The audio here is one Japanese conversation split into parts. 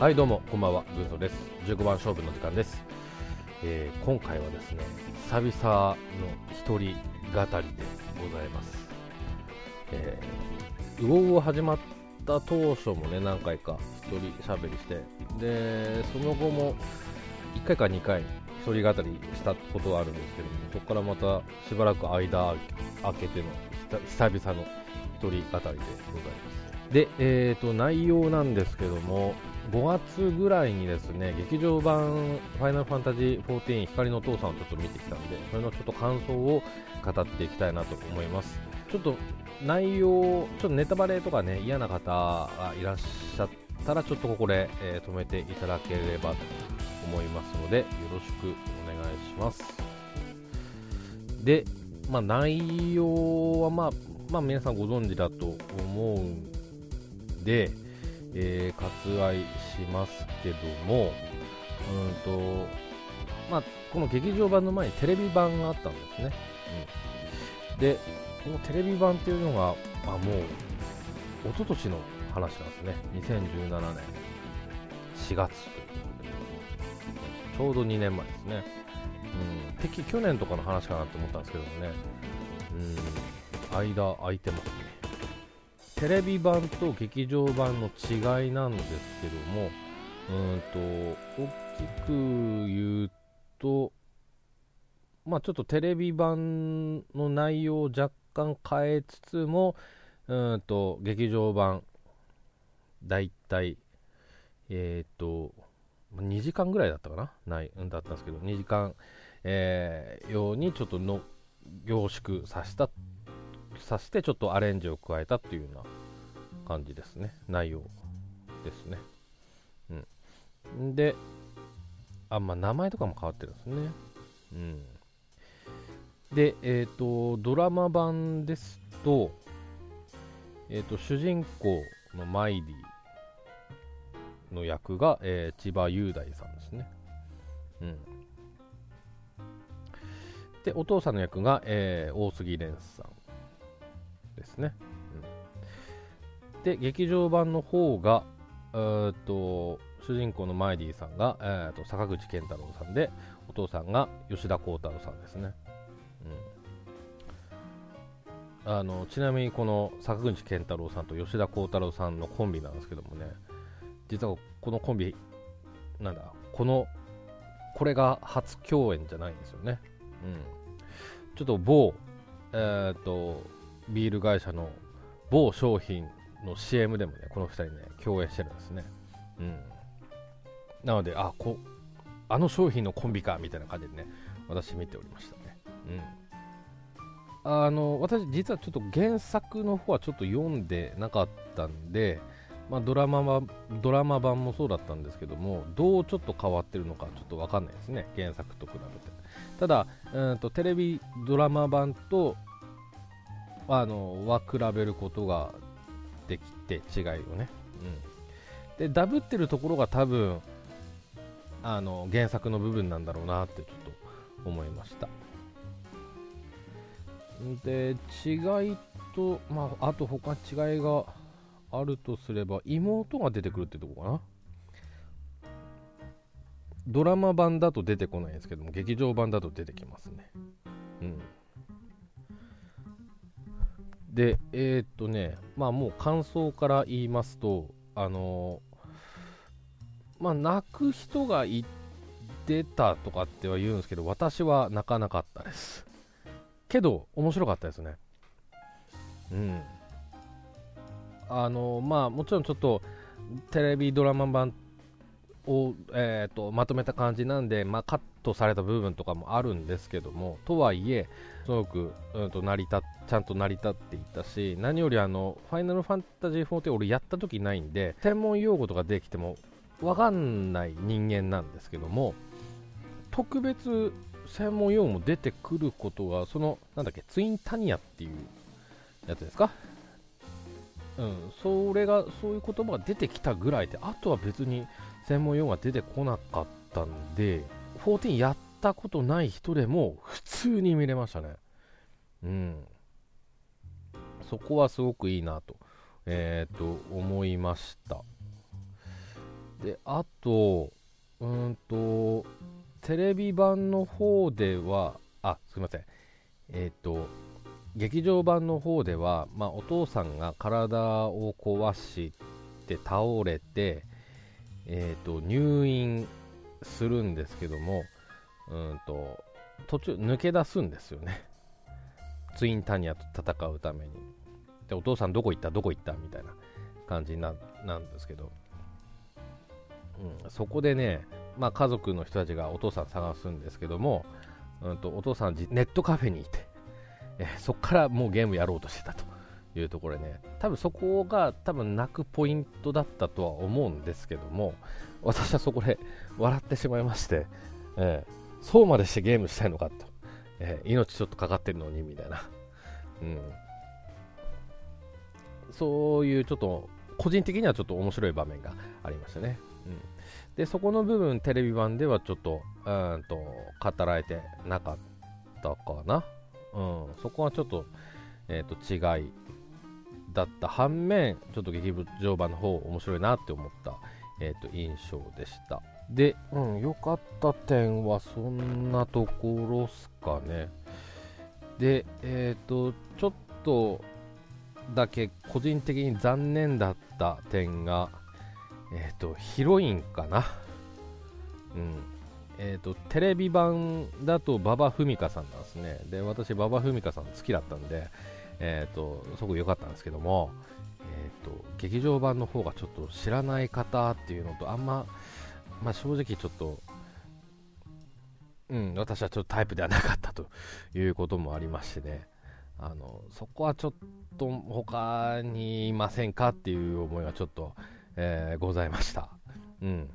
はいどうもこんばんは軍曹です。15番勝負の時間です、えー今回はですね久々の一人語りでございます、えー、ウォウを始まった当初もね何回か一人喋りしてでその後も1回か2回一人語りしたことはあるんですけどもそこからまたしばらく間空けての久々の一人語りでございます。で、えー、と内容なんですけども5月ぐらいにですね劇場版「ファイナルファンタジー14光の父さん」をちょっと見てきたんでそれのちょっと感想を語っていきたいなと思います。ちょっと内容ちょっとネタバレとかね嫌な方がいらっしゃったらちょっとここで、えー止めていただければと思いますのでよろしくお願いします。で、まあ、内容はまあまあ皆さんご存知だと思うんで、えー割愛しますけども、うんとまあ、この劇場版の前にテレビ版があったんですね。うん、で、このテレビ版っていうのが、あもう、一昨年の話なんですね。2017年4月ということで、ちょうど2年前ですね。うん、てっきり去年とかの話かなと思ったんですけどもね、うん、間空いてます。テレビ版と劇場版の違いなんですけども、うんと大きく言うと、まあ、ちょっとテレビ版の内容を若干変えつつも、うんと劇場版、だいたい、えっ、と、2時間ぐらいだったかな？ないだったんですけど、2時間、えーようにちょっとの凝縮させたさせてちょっとアレンジを加えたっていうような感じですね。内容ですね。うん。であまあ名前とかも変わってるんですね。うん。でえっ、とドラマ版ですとえっ、と主人公のマイリーの役が、えー千葉雄大さんですね。うん。でお父さんの役が、えー大杉蓮さん。ですね、うん。で劇場版の方がえっと主人公のマイリーさんが、えーっと坂口健太郎さんでお父さんが吉田鋼太郎さんですね、うん、あのちなみにこの坂口健太郎さんと吉田鋼太郎さんのコンビなんですけどもね実はこのコンビなんだこのこれが初共演じゃないんですよね、うん、ちょっと某えーっとビール会社の某商品の CM でもね、この2人ね、共演してるんですね。うん。なので、あ、こあの商品のコンビか、みたいな感じでね、私見ておりましたね。うん。あの、私、実はちょっと原作の方はちょっと読んでなかったんで、まあ、ドラマはドラマ版もそうだったんですけども、どうちょっと変わってるのかちょっとわかんないですね、原作と比べて。ただ、うんとテレビドラマ版とあのは比べることができて違いをね、うん、でダブってるところが多分あの原作の部分なんだろうなってちょっと思いました。で違いと、まあ、あと他違いがあるとすれば妹が出てくるってとこかな。ドラマ版だと出てこないんですけども劇場版だと出てきますね。うんで、えーっとね、まあもう感想から言いますと、あのーまあ泣く人がいてたとかっては言うんですけど、私は泣かなかったです。けど、面白かったですね。うん。あのーまあもちろんちょっと、テレビドラマ版を、えーっとまとめた感じなんで、まあ、カットされた部分とかもあるんですけども、とはいえ、すごく、うん、と成り立っちゃんと成り立っていたし何よりあのファイナルファンタジー4って俺やった時ないんで専門用語とかできても分かんない人間なんですけども特別専門用語も出てくることがそのなんだっけツインタニアっていうやつですか？うんそれがそういう言葉が出てきたぐらいであとは別に専門用語が出てこなかったんで14やったことない人でも普通に見れましたね。うん。そこはすごくいいなと,、えー、と思いましたで、あと、うんと、テレビ版の方では、あ、すいません。えっ、ー、と、劇場版の方では、まあ、お父さんが体を壊して倒れて、えーと、入院するんですけども、うんと途中抜け出すんですよね。ツインタニアと戦うために。で、お父さんどこ行った？どこ行った？みたいな感じななんですけど、うん、そこでね、まあ、家族の人たちがお父さん探すんですけども、うんと、お父さんネットカフェにいて、えそこからもうゲームやろうとしてたというところでね、多分そこが多分泣くポイントだったとは思うんですけども、私はそこで 笑ってしまいまして、えー、そうまでしてゲームしたいのかと、えー、命ちょっとかかってるのにみたいな、うん、そういうちょっと個人的にはちょっと面白い場面がありましたね。うん、でそこの部分、テレビ版ではちょっとうんと語られてなかったかな。うん、そこはちょっと,、えーと、違いだった反面、ちょっと劇場版の方面白いなって思った、えーと、印象でした。で、うん、良かった点はそんなところっすかね。で、えっ、ー、と、ちょっとだけ個人的に残念だった点が、えっ、ー、と、ヒロインかな。うん。えーと、テレビ版だと馬場ふみかさんなんですね。で、私、馬場ふみかさん好きだったんで、えーと、すごく良かったんですけども、えーと、劇場版の方がちょっと知らない方っていうのと、あんま、まあ、正直ちょっと、うん、私はちょっとタイプではなかったということもありましてね、あのそこはちょっと他にいませんかっていう思いがちょっと、えー、ございました。うん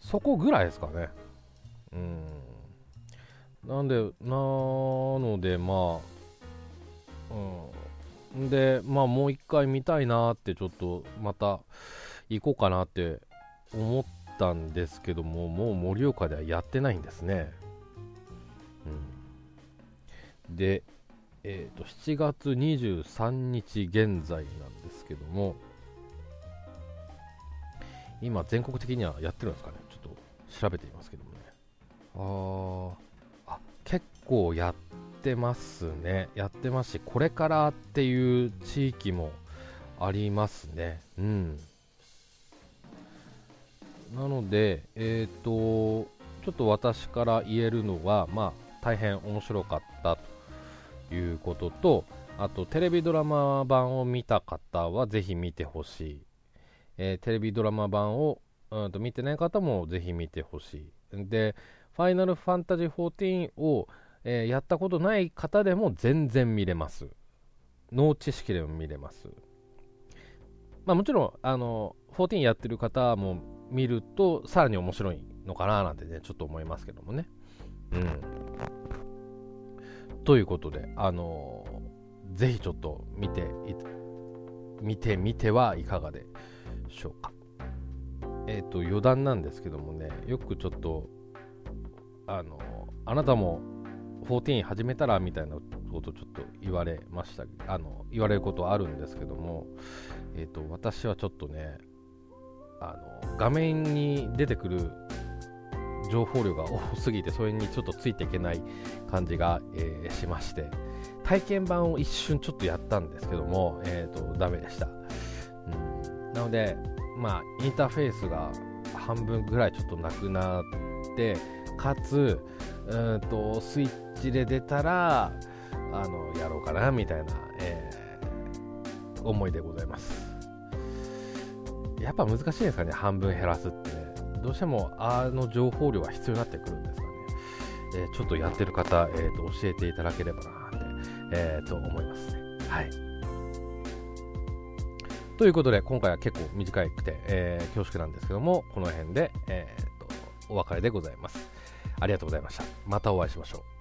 そこぐらいですかね。うん。なんで、なので、まあ、うん。で、まあ、もう一回見たいなって、ちょっと、また、行こうかなって思ったんですけども、もう盛岡ではやってないんですね。うん。で、えっ、ー、と、7月23日現在なんですけども、今、全国的にはやってるんですかね？調べていますけどもね。ああ、結構やってますね。やってますし、これからっていう地域もありますね。うん。なので、えっ、ー、と、ちょっと私から言えるのは、まあ、大変面白かったということと、あと、テレビドラマ版を見た方はぜひ見てほしい。えー、テレビドラマ版をうんと見てない方もぜひ見てほしい。で、ファイナルファンタジー14を、えー、やったことない方でも全然見れます。脳知識でも見れます。まあ、もちろん、あの、14やってる方も見ると、さらに面白いのかななんてね、ちょっと思いますけどもね。うん。ということで、あのー、ぜひちょっと見て、見てみてはいかがでしょうか。えっ、ー、と余談なんですけどもねよくちょっとあのあなたも14始めたらみたいなことちょっと言われましたあの言われることあるんですけども、えーと、私はちょっとねあの画面に出てくる情報量が多すぎてそれにちょっとついていけない感じが、えー、しまして。体験版を一瞬ちょっとやったんですけども、えーと、ダメでした、うん、なのでまあ、インターフェースが半分ぐらいちょっとなくなってかつうんとスイッチで出たらあのやろうかなみたいな、えー、思いでございます。やっぱ難しいですかね半分減らすってね。どうしてもあの情報量が必要になってくるんですかね、えー、ちょっとやってる方、えーと、教えていただければなって、えー、と思いますねはいということで、今回は結構短くて、えー、恐縮なんですけども、この辺で、えーと、お別れでございます。ありがとうございました。またお会いしましょう。